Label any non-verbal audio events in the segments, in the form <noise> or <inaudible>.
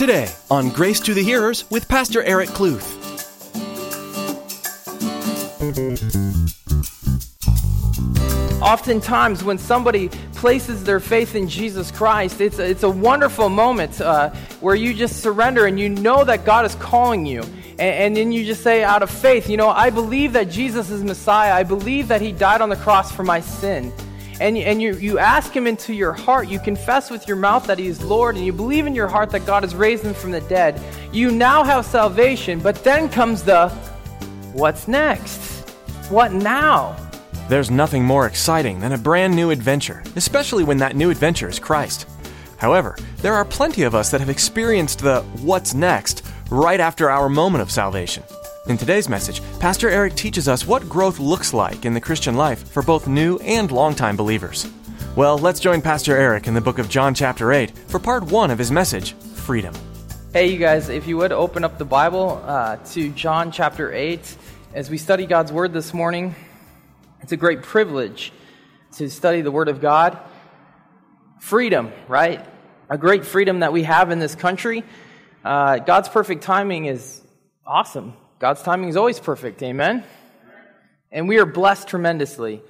Today on Grace to the Hearers with Pastor Eric Kluth. Oftentimes, when somebody places their faith in Jesus Christ, it's a, it's a wonderful moment uh, where you just surrender and you know that God is calling you. And, and then you just say, out of faith, you know, I believe that Jesus is Messiah. I believe that He died on the cross for my sin and, and you, you ask him into your heart, you confess with your mouth that he is Lord, and you believe in your heart that God has raised him from the dead, you now have salvation. But then comes the what's next? What now? There's nothing more exciting than a brand new adventure, especially when that new adventure is Christ. However, there are plenty of us that have experienced the what's next right after our moment of salvation. In today's message, Pastor Eric teaches us what growth looks like in the Christian life for both new and longtime believers. Well, let's join Pastor Eric in the book of John, chapter 8, for part one of his message Freedom. Hey, you guys, if you would open up the Bible uh, to John, chapter 8, as we study God's Word this morning. It's a great privilege to study the Word of God. Freedom, right? A great freedom that we have in this country. Uh, God's perfect timing is awesome. God's timing is always perfect. Amen? And we are blessed tremendously.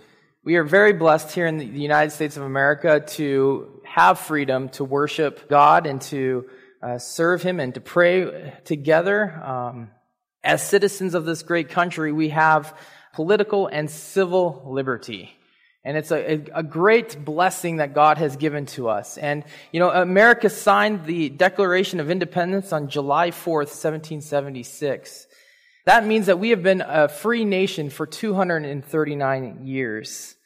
We are very blessed here in the United States of America to have freedom to worship God and to uh, serve Him and to pray together. Um, as citizens of this great country, we have political and civil liberty. And it's a, a, great blessing that God has given to us. And, you know, America signed the Declaration of Independence on July 4th, 1776. That means that we have been a free nation for 239 years.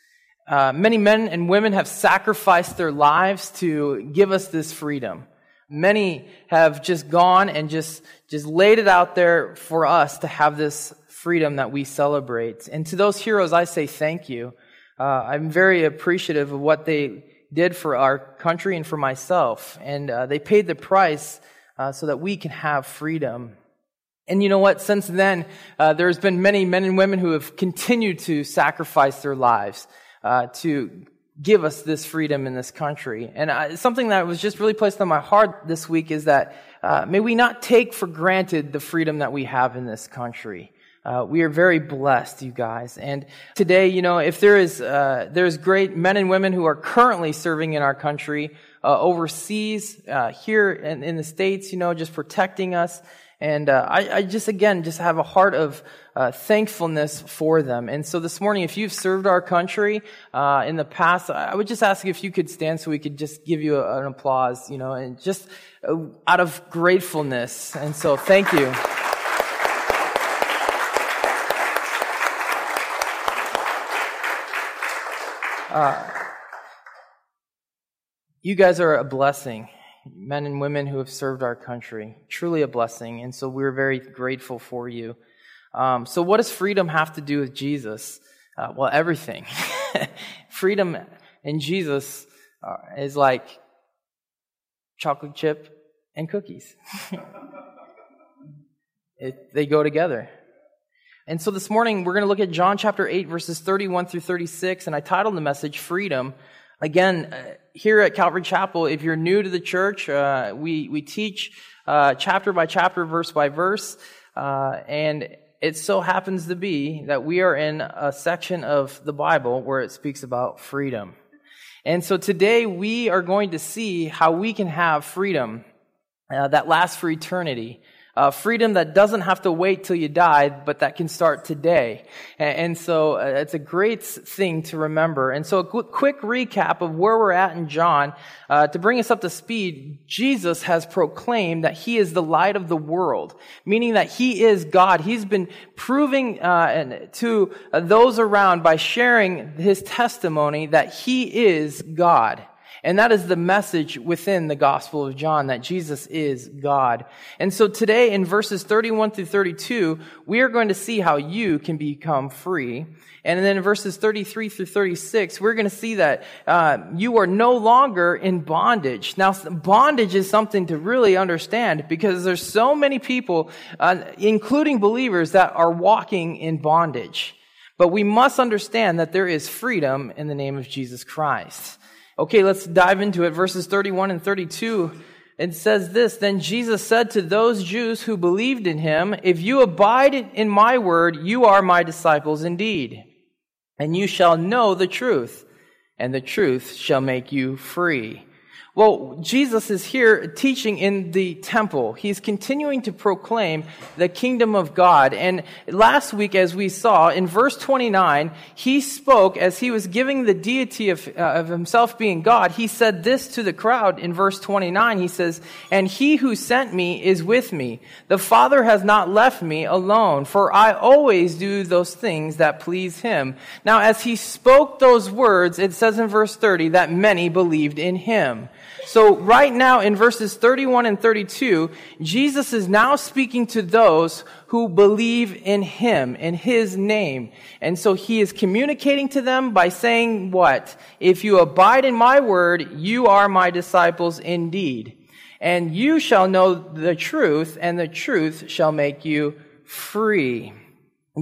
Uh, many men and women have sacrificed their lives to give us this freedom. Many have just gone and just, just laid it out there for us to have this freedom that we celebrate. And to those heroes, I say thank you. Uh, I'm very appreciative of what they did for our country and for myself. And uh, they paid the price uh, so that we can have freedom. And you know what? Since then, uh, there's been many men and women who have continued to sacrifice their lives uh, to give us this freedom in this country. And uh, something that was just really placed on my heart this week is that uh, may we not take for granted the freedom that we have in this country. Uh, we are very blessed, you guys. And today, you know, if there is uh, there's great men and women who are currently serving in our country overseas, here in, in the states, you know, just protecting us. And uh, I, I, just, again, just have a heart of uh, thankfulness for them. And so this morning, if you've served our country uh, in the past, I would just ask if you could stand so we could just give you an applause, you know, and just uh, out of gratefulness. And so thank you. Uh, you guys are a blessing men and women who have served our country. Truly a blessing. And so we're very grateful for you. Um, so, what does freedom have to do with Jesus? Uh, well, everything. <laughs> freedom in Jesus uh, is like chocolate chip and cookies, <laughs> it, they go together. And so this morning we're going to look at John chapter 8, verses 31 through 36, and I titled the message Freedom. Again, uh, here at Calvary Chapel, if you're new to the church, uh, we, we teach uh, chapter by chapter, verse by verse, uh, and it so happens to be that we are in a section of the Bible where it speaks about freedom. And so today we are going to see how we can have freedom uh, that lasts for eternity. Uh, freedom that doesn't have to wait till you die, but that can start today. And, and so uh, it's a great thing to remember. And so a quick recap of where we're at in John, uh, to bring us up to speed, Jesus has proclaimed that he is the light of the world, meaning that he is God. He's been proving uh, to those around by sharing his testimony that he is God. And that is the message within the Gospel of John, that Jesus is God. And so today in verses 31 through 32, we are going to see how you can become free. And then in verses 33 through 36, we're going to see that uh, you are no longer in bondage. Now, bondage is something to really understand because there's so many people, uh, including believers, that are walking in bondage. But we must understand that there is freedom in the name of Jesus Christ. Okay, let's dive into it. Verses 31 and 32. it says this Then Jesus said to those Jews who believed in him, If you abide in my word, you are my disciples indeed, and you shall know the truth, and the truth shall make you free. Well, Jesus is here teaching in the temple. He's continuing to proclaim the kingdom of God. And last week, as we saw in verse 29, he spoke as he was giving the deity of, uh, of himself being God. He said this to the crowd in verse 29. He says, And he who sent me is with me. The Father has not left me alone, for I always do those things that please him. Now, as he spoke those words, it says in verse 30 that many believed in him. So right now in verses 31 and 32, Jesus is now speaking to those who believe in him, in his name. And so he is communicating to them by saying what? If you abide in my word, you are my disciples indeed. And you shall know the truth, and the truth shall make you free.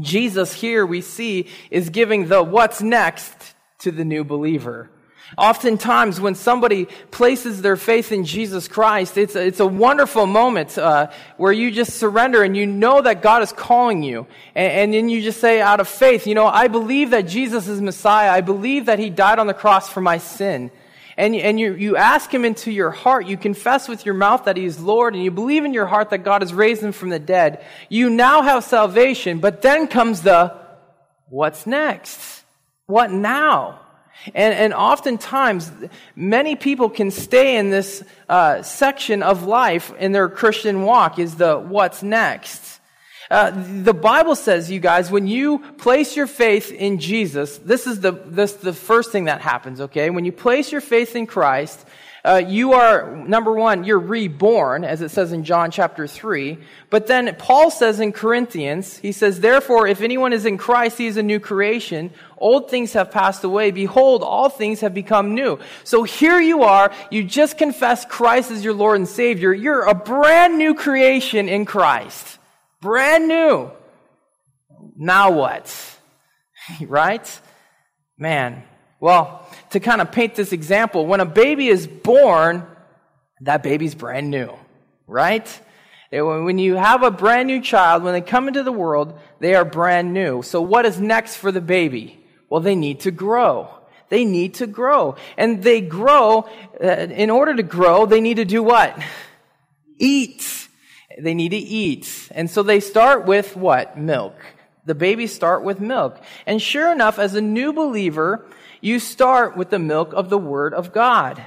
Jesus here we see is giving the what's next to the new believer. Oftentimes, when somebody places their faith in Jesus Christ, it's a, it's a wonderful moment uh, where you just surrender and you know that God is calling you. And, and then you just say out of faith, you know, I believe that Jesus is Messiah. I believe that He died on the cross for my sin. And, and you, you ask Him into your heart. You confess with your mouth that He is Lord, and you believe in your heart that God has raised Him from the dead. You now have salvation, but then comes the what's next? What now? And, and oftentimes, many people can stay in this uh, section of life in their Christian walk is the what's next. Uh, the Bible says, you guys, when you place your faith in Jesus, this is the, this, the first thing that happens, okay? When you place your faith in Christ, uh, you are, number one, you're reborn, as it says in John chapter 3. But then Paul says in Corinthians, he says, Therefore, if anyone is in Christ, he is a new creation. Old things have passed away. Behold, all things have become new. So here you are. You just confessed Christ as your Lord and Savior. You're a brand new creation in Christ. Brand new. Now what? <laughs> right? Man. Well, to kind of paint this example, when a baby is born, that baby's brand new, right? When you have a brand new child, when they come into the world, they are brand new. So what is next for the baby? Well, they need to grow. They need to grow. And they grow, uh, in order to grow, they need to do what? Eat. They need to eat. And so they start with what? Milk. The babies start with milk. And sure enough, as a new believer, you start with the milk of the Word of God.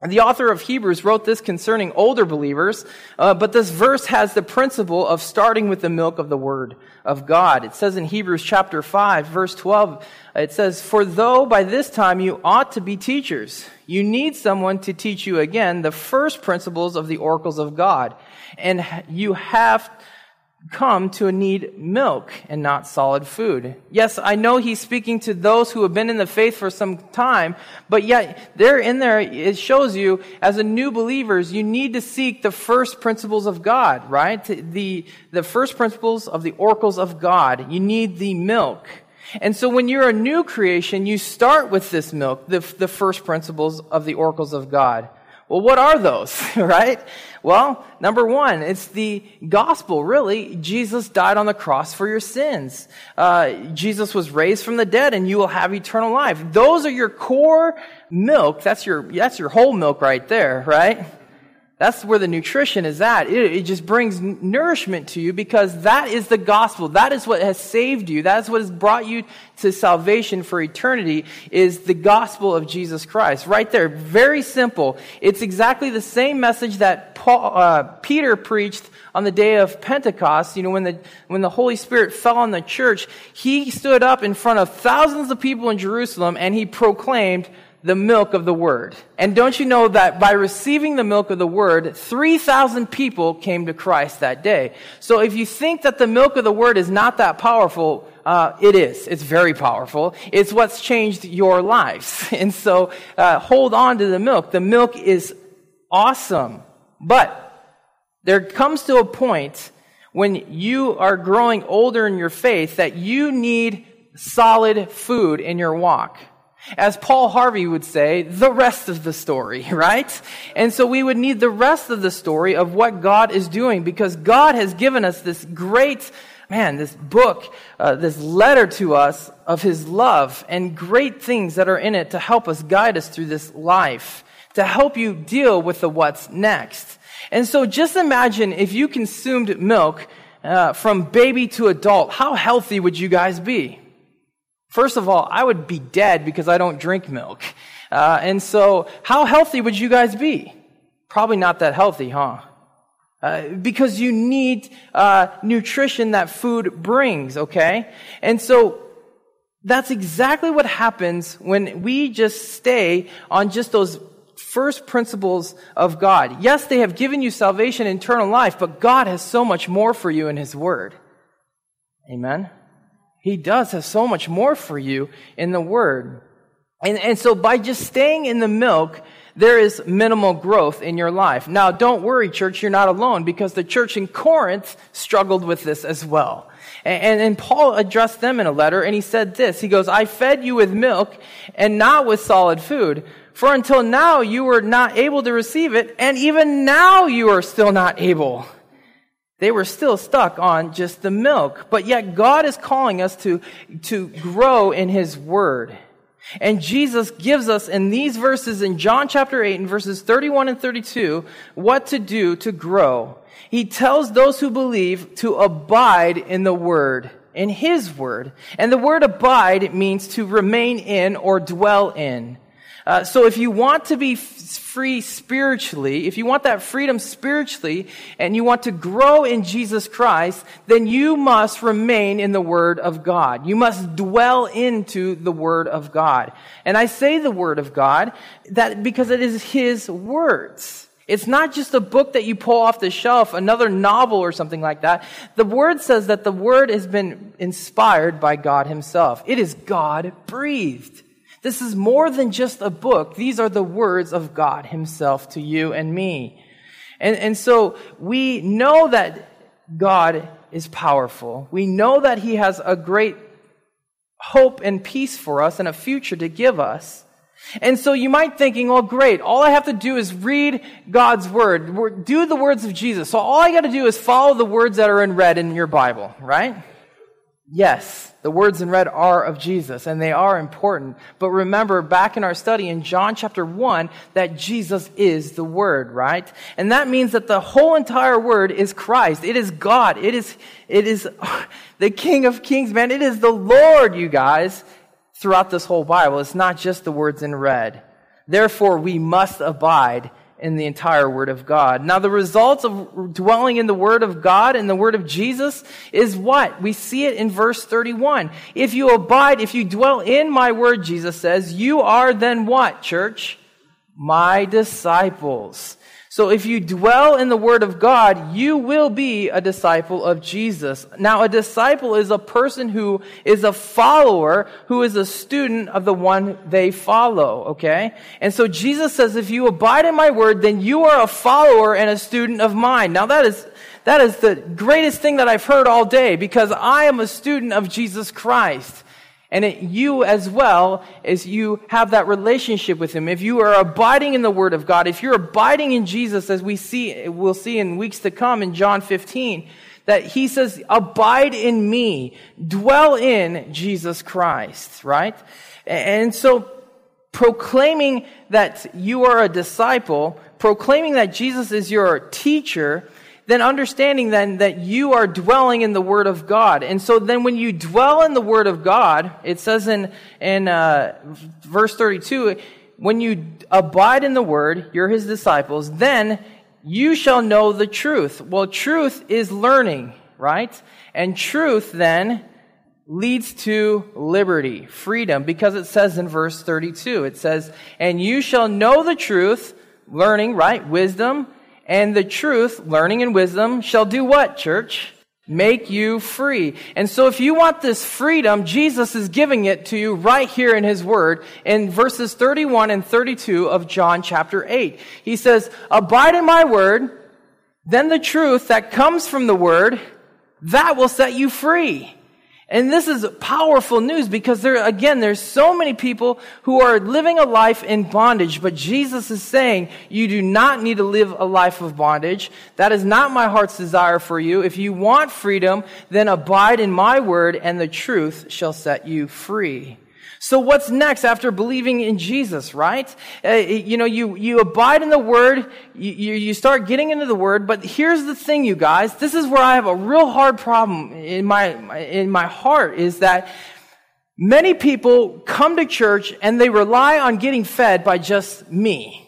And the author of Hebrews wrote this concerning older believers, uh, but this verse has the principle of starting with the milk of the Word of God. It says in Hebrews chapter 5, verse 12, it says, For though by this time you ought to be teachers, you need someone to teach you again the first principles of the oracles of God. And you have come to need milk and not solid food. Yes, I know he's speaking to those who have been in the faith for some time, but yet there in there, it shows you as a new believers, you need to seek the first principles of God, right? The, the first principles of the oracles of God. You need the milk. And so when you're a new creation, you start with this milk, the, the first principles of the oracles of God. Well, what are those, <laughs> right? Well, number one, it's the gospel, really. Jesus died on the cross for your sins. Uh, Jesus was raised from the dead and you will have eternal life. Those are your core milk. That's your, that's your whole milk right there, right? That's where the nutrition is at. It, it, just brings nourishment to you because that is the gospel. That is what has saved you. That is what has brought you to salvation for eternity is the gospel of Jesus Christ. Right there. Very simple. It's exactly the same message that Paul, uh, Peter preached on the day of Pentecost. You know, when the, when the Holy Spirit fell on the church, he stood up in front of thousands of people in Jerusalem and he proclaimed, the milk of the word. And don't you know that by receiving the milk of the word, 3,000 people came to Christ that day. So if you think that the milk of the word is not that powerful, uh, it is. It's very powerful. It's what's changed your lives. <laughs> And so uh, hold on to the milk. The milk is awesome. But there comes to a point when you are growing older in your faith that you need solid food in your walk. As Paul Harvey would say, the rest of the story, <laughs> right? And so we would need the rest of the story of what God is doing because God has given us this great, man, this book, uh, this letter to us of His love and great things that are in it to help us guide us through this life, to help you deal with the what's next. And so just imagine if you consumed milk uh, from baby to adult, how healthy would you guys be? First of all, I would be dead because I don't drink milk. Uh, and so, how healthy would you guys be? Probably not that healthy, huh? Uh, because you need uh, nutrition that food brings, okay? And so, that's exactly what happens when we just stay on just those first principles of God. Yes, they have given you salvation, eternal life, but God has so much more for you in His Word. Amen? He does have so much more for you in the Word. And, and so by just staying in the milk, there is minimal growth in your life. Now, don't worry, church, you're not alone because the church in Corinth struggled with this as well. And, and, Paul addressed them in a letter and he said this. He goes, I fed you with milk and not with solid food. For until now you were not able to receive it and even now you are still not able. They were still stuck on just the milk. But yet God is calling us to, to grow in His Word. And Jesus gives us in these verses in John chapter 8 and verses 31 and 32 what to do to grow. He tells those who believe to abide in the Word, in His Word. And the word abide means to remain in or dwell in. Uh, so if you want to be free spiritually, if you want that freedom spiritually, and you want to grow in Jesus Christ, then you must remain in the Word of God. You must dwell into the Word of God. And I say the Word of God that because it is His words. It's not just a book that you pull off the shelf, another novel or something like that. The Word says that the Word has been inspired by God Himself. It is God breathed. This is more than just a book. These are the words of God Himself to you and me. And, and so we know that God is powerful. We know that He has a great hope and peace for us and a future to give us. And so you might thinking, oh great, all I have to do is read God's word, do the words of Jesus. So all I got to do is follow the words that are in red in your Bible, right? Yes, the words in red are of Jesus and they are important. But remember back in our study in John chapter 1 that Jesus is the Word, right? And that means that the whole entire Word is Christ. It is God. It is, it is <laughs> the King of Kings, man. It is the Lord, you guys, throughout this whole Bible. It's not just the words in red. Therefore, we must abide in the entire Word of God. Now, the results of dwelling in the Word of God and the Word of Jesus is what? We see it in verse 31. If you abide, if you dwell in my Word, Jesus says, you are then what, church? My disciples. So if you dwell in the Word of God, you will be a disciple of Jesus. Now, a disciple is a person who is a follower, who is a student of the one they follow, okay? And so Jesus says, if you abide in my Word, then you are a follower and a student of mine. Now that is, that is the greatest thing that I've heard all day because I am a student of Jesus Christ. And it, you as well, as you have that relationship with Him, if you are abiding in the Word of God, if you're abiding in Jesus, as we see, we'll see in weeks to come in John 15, that He says, abide in me, dwell in Jesus Christ, right? And so, proclaiming that you are a disciple, proclaiming that Jesus is your teacher, then understanding then that you are dwelling in the Word of God. And so then when you dwell in the Word of God, it says in, in uh, verse 32, when you abide in the Word, you're His disciples, then you shall know the truth. Well, truth is learning, right? And truth then leads to liberty, freedom, because it says in verse 32, it says, and you shall know the truth, learning, right? Wisdom, and the truth, learning and wisdom, shall do what, church? Make you free. And so if you want this freedom, Jesus is giving it to you right here in His Word in verses 31 and 32 of John chapter 8. He says, Abide in my Word, then the truth that comes from the Word, that will set you free. And this is powerful news because there, again, there's so many people who are living a life in bondage, but Jesus is saying you do not need to live a life of bondage. That is not my heart's desire for you. If you want freedom, then abide in my word and the truth shall set you free. So what's next after believing in Jesus, right? Uh, you know, you, you abide in the Word, you, you start getting into the Word, but here's the thing, you guys. This is where I have a real hard problem in my, in my heart is that many people come to church and they rely on getting fed by just me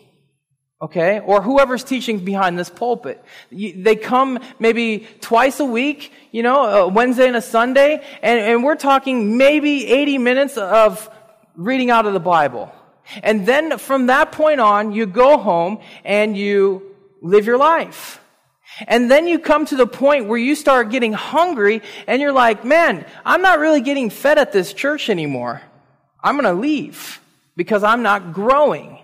okay? Or whoever's teaching behind this pulpit. They come maybe twice a week, you know, a Wednesday and a Sunday, and, and we're talking maybe 80 minutes of reading out of the Bible. And then from that point on, you go home and you live your life. And then you come to the point where you start getting hungry and you're like, man, I'm not really getting fed at this church anymore. I'm going to leave because I'm not growing.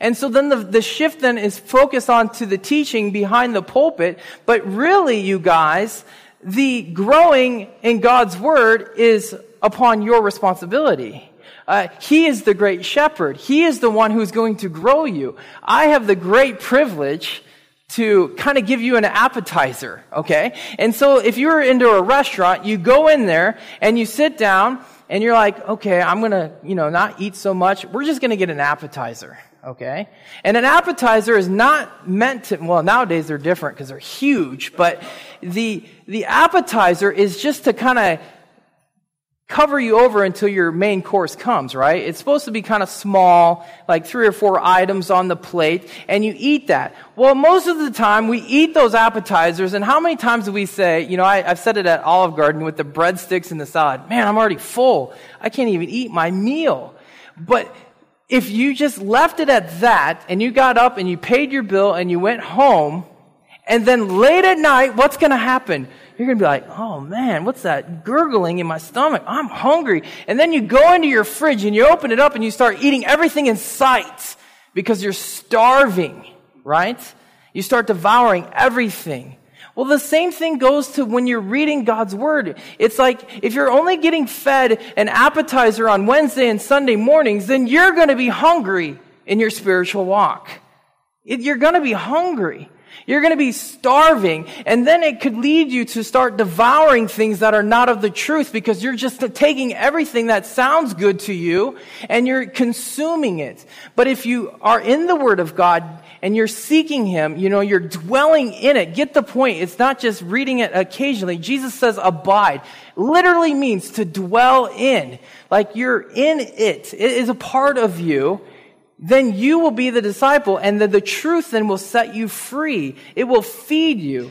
And so then the, the shift then is focused on to the teaching behind the pulpit. But really, you guys, the growing in God's word is upon your responsibility. Uh, he is the great shepherd. He is the one who's going to grow you. I have the great privilege to kind of give you an appetizer, okay? And so if you're into a restaurant, you go in there and you sit down and you're like, okay, I'm gonna, you know, not eat so much. We're just gonna get an appetizer okay? And an appetizer is not meant to, well, nowadays they're different because they're huge, but the, the appetizer is just to kind of cover you over until your main course comes, right? It's supposed to be kind of small, like three or four items on the plate, and you eat that. Well, most of the time we eat those appetizers, and how many times do we say, you know, I, have said it at Olive Garden with the breadsticks and the salad, man, I'm already full. I can't even eat my meal. But if you just left it at that and you got up and you paid your bill and you went home, and then late at night, what's going to happen? You're going to be like, oh man, what's that gurgling in my stomach? I'm hungry. And then you go into your fridge and you open it up and you start eating everything in sight because you're starving, right? You start devouring everything. Well, the same thing goes to when you're reading God's Word. It's like if you're only getting fed an appetizer on Wednesday and Sunday mornings, then you're going to be hungry in your spiritual walk. You're going to be hungry. You're going to be starving, and then it could lead you to start devouring things that are not of the truth because you're just taking everything that sounds good to you and you're consuming it. But if you are in the Word of God, and you're seeking Him, you know, you're dwelling in it. Get the point. It's not just reading it occasionally. Jesus says abide. Literally means to dwell in. Like you're in it. It is a part of you. Then you will be the disciple and the, truth then will set you free. It will feed you.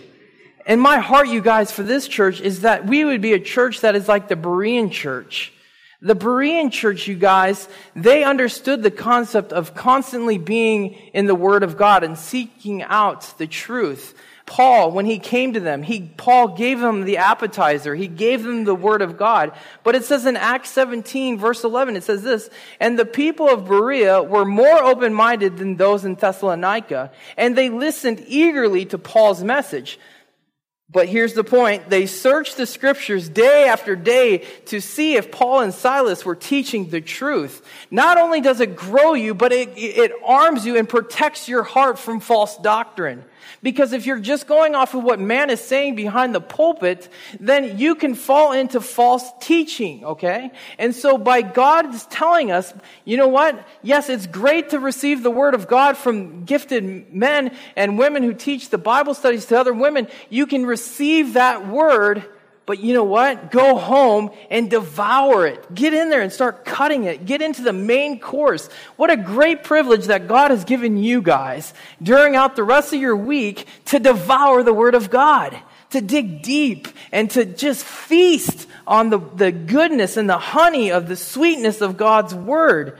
And my heart, you guys, for this church is that we would be a church that is like the Berean church the Berean church, you guys, they understood the concept of constantly being in the Word of God and seeking out the truth. Paul, when he came to them, he, Paul gave them the appetizer. He gave them the Word of God. But it says in Acts 17, verse 11, it says this, And the people of Berea were more open-minded than those in Thessalonica, and they listened eagerly to Paul's message. But here's the point. They searched the scriptures day after day to see if Paul and Silas were teaching the truth. Not only does it grow you, but it, it arms you and protects your heart from false doctrine. Because if you're just going off of what man is saying behind the pulpit, then you can fall into false teaching, okay? And so by God telling us, you know what? Yes, it's great to receive the word of God from gifted men and women who teach the Bible studies to other women. You can receive that word but you know what? Go home and devour it. Get in there and start cutting it. Get into the main course. What a great privilege that God has given you guys during out the rest of your week to devour the Word of God, to dig deep and to just feast on the, the goodness and the honey of the sweetness of God's Word.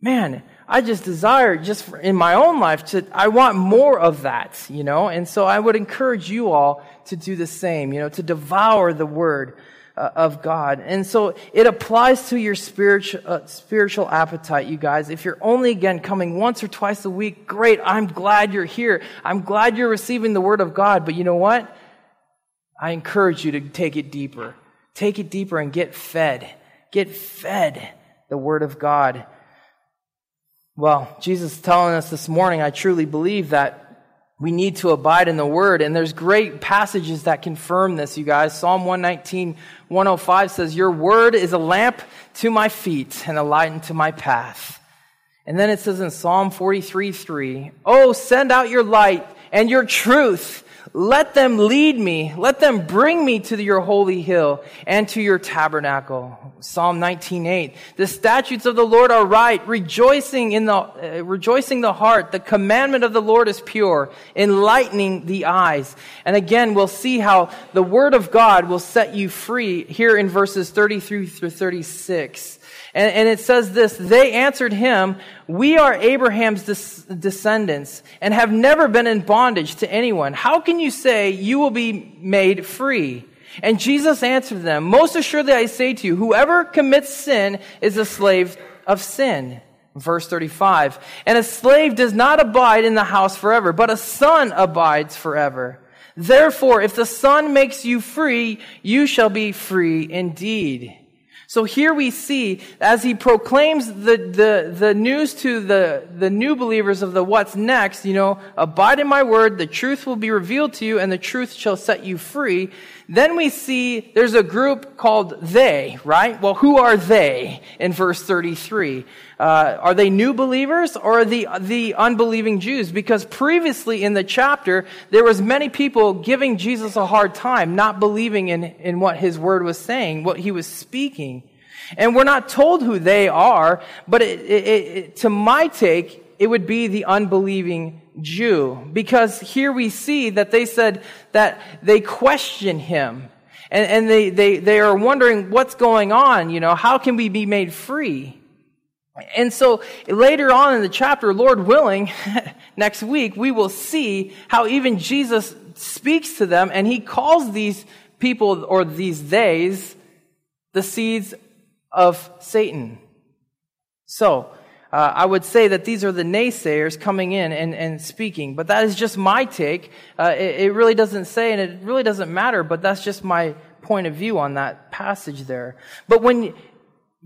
Man, I just desire just in my own life to, I want more of that, you know? And so I would encourage you all to do the same, you know, to devour the word uh, of God. And so it applies to your spiritual, uh, spiritual appetite, you guys. If you're only again coming once or twice a week, great. I'm glad you're here. I'm glad you're receiving the word of God. But you know what? I encourage you to take it deeper Take it deeper and get fed. Get fed the Word of God. Well, Jesus is telling us this morning, I truly believe that we need to abide in the Word. And there's great passages that confirm this, you guys. Psalm 119, 105 says, Your Word is a lamp to my feet and a light into my path. And then it says in Psalm 43, 3, Oh, send out your light and your truth let them lead me. Let them bring me to your holy hill and to your tabernacle. Psalm 19:8. The statutes of the Lord are right, rejoicing in the uh, rejoicing the heart. The commandment of the Lord is pure, enlightening the eyes. And again, we'll see how the word of God will set you free here in verses 33 through 36. And, and, it says this, they answered him, we are Abraham's des- descendants and have never been in bondage to anyone. How can you say you will be made free? And Jesus answered them, most assuredly I say to you, whoever commits sin is a slave of sin. Verse 35. And a slave does not abide in the house forever, but a son abides forever. Therefore, if the son makes you free, you shall be free indeed. So here we see, as he proclaims the, the, the news to the, the new believers of the what's next, you know, abide in my word, the truth will be revealed to you, and the truth shall set you free. Then we see there's a group called they, right? Well, who are they in verse 33? Uh, are they new believers or the, the unbelieving Jews? Because previously in the chapter, there was many people giving Jesus a hard time, not believing in, in what his word was saying, what he was speaking. And we're not told who they are, but it, it, it, to my take, it would be the unbelieving Jew. Because here we see that they said that they question him. And, and they, they, they are wondering what's going on, you know, how can we be made free? And so later on in the chapter, Lord willing, <laughs> next week, we will see how even Jesus speaks to them and he calls these people or these theys the seeds of Satan. So, uh, I would say that these are the naysayers coming in and, and speaking, but that is just my take. Uh, it, it really doesn't say, and it really doesn't matter, but that's just my point of view on that passage there. But when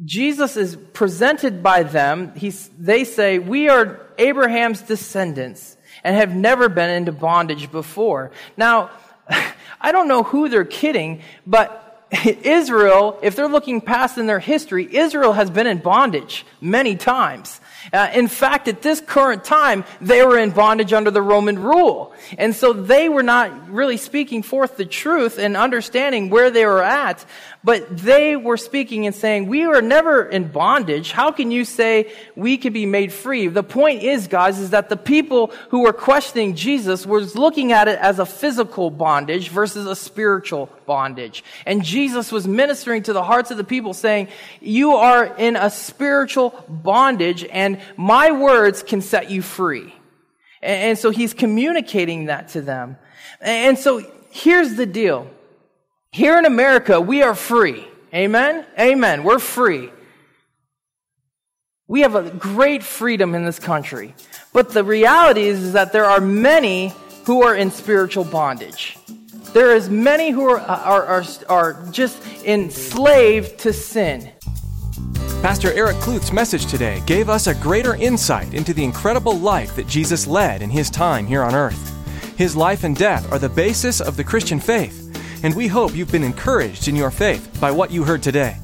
Jesus is presented by them, he's, they say, We are Abraham's descendants and have never been into bondage before. Now, <laughs> I don't know who they're kidding, but <laughs> Israel, if they're looking past in their history, Israel has been in bondage many times. Uh, in fact, at this current time, they were in bondage under the Roman rule. And so they were not really speaking forth the truth and understanding where they were at, but they were speaking and saying, we are never in bondage. How can you say we could be made free? The point is, guys, is that the people who were questioning Jesus was looking at it as a physical bondage versus a spiritual bondage. And Jesus was ministering to the hearts of the people saying, you are in a spiritual bondage and my words can set you free. And so he's communicating that to them. And so here's the deal. Here in America, we are free. Amen? Amen. We're free. We have a great freedom in this country. But the reality is, is that there are many who are in spiritual bondage. There is many who are, are, are, are just enslaved to sin. Pastor Eric Kluth's message today gave us a greater insight into the incredible life that Jesus led in his time here on earth. His life and death are the basis of the Christian faith, and we hope you've been encouraged in your faith by what you heard today.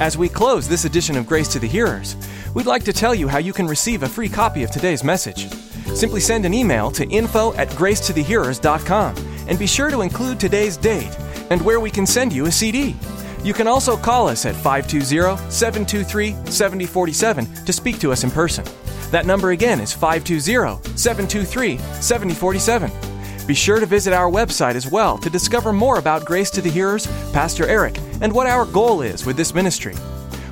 As we close this edition of Grace to the Hearers, we'd like to tell you how you can receive a free copy of today's message. Simply send an email to info at gracetothehearers.com and be sure to include today's date and where we can send you a CD. You can also call us at 520 723 7047 to speak to us in person. That number again is 520 723 7047. Be sure to visit our website as well to discover more about Grace to the Hearers, Pastor Eric, and what our goal is with this ministry.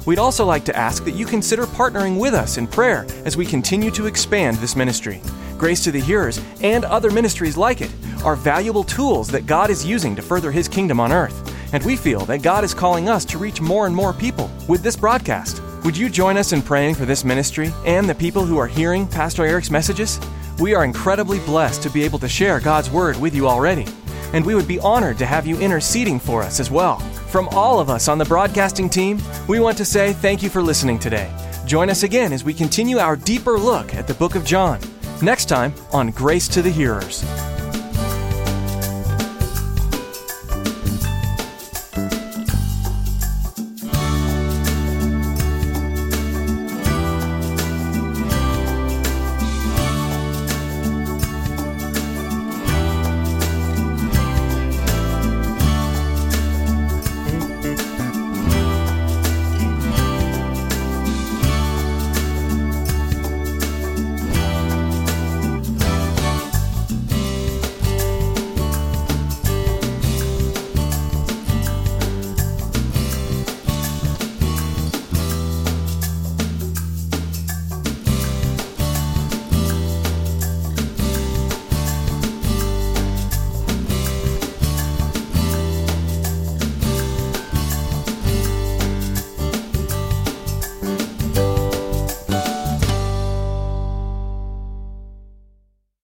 We'd also like to ask that you consider partnering with us in prayer as we continue to expand this ministry. Grace to the Hearers and other ministries like it are valuable tools that God is using to further His kingdom on earth. And we feel that God is calling us to reach more and more people with this broadcast. Would you join us in praying for this ministry and the people who are hearing Pastor Eric's messages? We are incredibly blessed to be able to share God's Word with you already, and we would be honored to have you interceding for us as well. From all of us on the broadcasting team, we want to say thank you for listening today. Join us again as we continue our deeper look at the book of John. Next time on Grace to the Hearers.